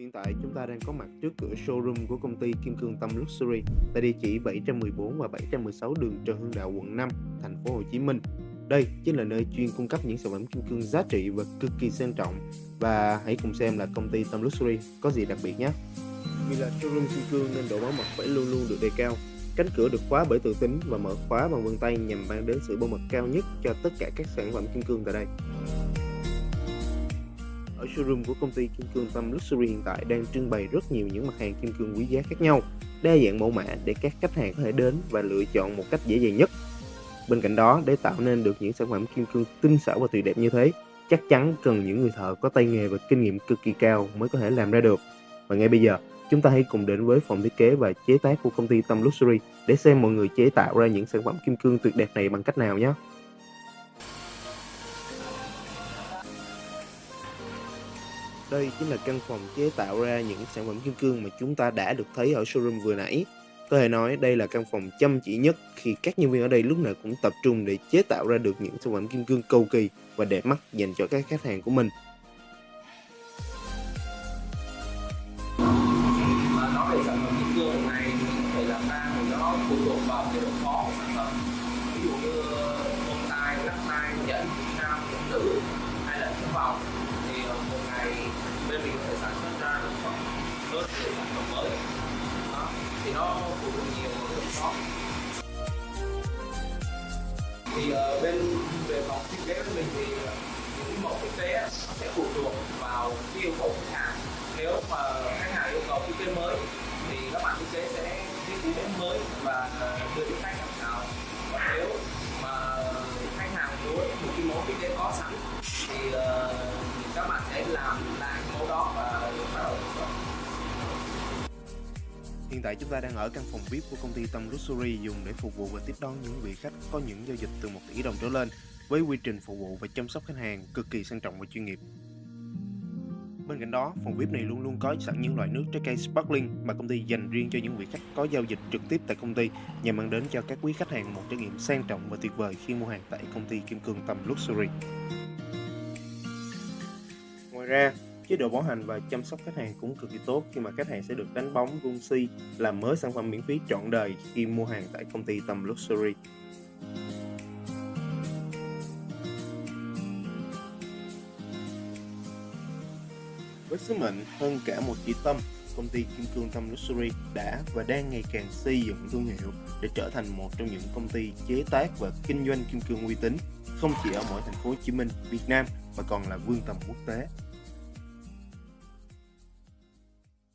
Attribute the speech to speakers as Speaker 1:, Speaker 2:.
Speaker 1: Hiện tại chúng ta đang có mặt trước cửa showroom của công ty Kim Cương Tâm Luxury tại địa chỉ 714 và 716 đường Trần Hưng Đạo quận 5, thành phố Hồ Chí Minh. Đây chính là nơi chuyên cung cấp những sản phẩm kim cương giá trị và cực kỳ sang trọng. Và hãy cùng xem là công ty Tâm Luxury có gì đặc biệt nhé. Vì là showroom kim cương nên độ bảo mật phải luôn luôn được đề cao. Cánh cửa được khóa bởi tự tính và mở khóa bằng vân tay nhằm mang đến sự bảo mật cao nhất cho tất cả các sản phẩm kim cương tại đây. Ở showroom của công ty Kim Cương Tâm Luxury hiện tại đang trưng bày rất nhiều những mặt hàng kim cương quý giá khác nhau, đa dạng mẫu mã để các khách hàng có thể đến và lựa chọn một cách dễ dàng nhất. Bên cạnh đó, để tạo nên được những sản phẩm kim cương tinh xảo và tuyệt đẹp như thế, chắc chắn cần những người thợ có tay nghề và kinh nghiệm cực kỳ cao mới có thể làm ra được. Và ngay bây giờ, chúng ta hãy cùng đến với phòng thiết kế và chế tác của công ty Tâm Luxury để xem mọi người chế tạo ra những sản phẩm kim cương tuyệt đẹp này bằng cách nào nhé. Đây chính là căn phòng chế tạo ra những sản phẩm kim cương mà chúng ta đã được thấy ở showroom vừa nãy. Có thể nói đây là căn phòng chăm chỉ nhất khi các nhân viên ở đây lúc nào cũng tập trung để chế tạo ra được những sản phẩm kim cương cầu kỳ và đẹp mắt dành cho các khách hàng của mình.
Speaker 2: mà nói về sản phẩm kim cương này, thì có thể làm ra thì nó phụ thuộc vào cái độ khó của sản phẩm hơn mười sản phẩm mới đó. thì nó phụ thuộc nhiều vào độ shop. thì uh, bên về phòng thiết kế của mình thì ờ, những mẫu thiết kế sẽ phụ thuộc vào cái yêu cầu khách hàng nếu mà khách hàng yêu cầu thiết kế mới thì các bạn thiết kế sẽ thiết kế mới và ờ, đưa đến khách làm sao còn nếu mà khách hàng muốn một cái mẫu thiết kế có sẵn thì uh, các bạn sẽ làm lại cái mẫu đó
Speaker 1: Hiện tại chúng ta đang ở căn phòng VIP của công ty Tâm Luxury dùng để phục vụ và tiếp đón những vị khách có những giao dịch từ 1 tỷ đồng trở lên với quy trình phục vụ và chăm sóc khách hàng cực kỳ sang trọng và chuyên nghiệp. Bên cạnh đó, phòng VIP này luôn luôn có sẵn những loại nước trái cây sparkling mà công ty dành riêng cho những vị khách có giao dịch trực tiếp tại công ty nhằm mang đến cho các quý khách hàng một trải nghiệm sang trọng và tuyệt vời khi mua hàng tại công ty Kim Cương Tâm Luxury. Ngoài ra, chế độ bảo hành và chăm sóc khách hàng cũng cực kỳ tốt khi mà khách hàng sẽ được đánh bóng, vung si, làm mới sản phẩm miễn phí trọn đời khi mua hàng tại công ty tầm Luxury. Với sứ mệnh hơn cả một chỉ tâm, công ty Kim Cương Tâm Luxury đã và đang ngày càng xây dựng thương hiệu để trở thành một trong những công ty chế tác và kinh doanh kim cương uy tín, không chỉ ở mỗi thành phố Hồ Chí Minh, Việt Nam mà còn là vươn tầm quốc tế.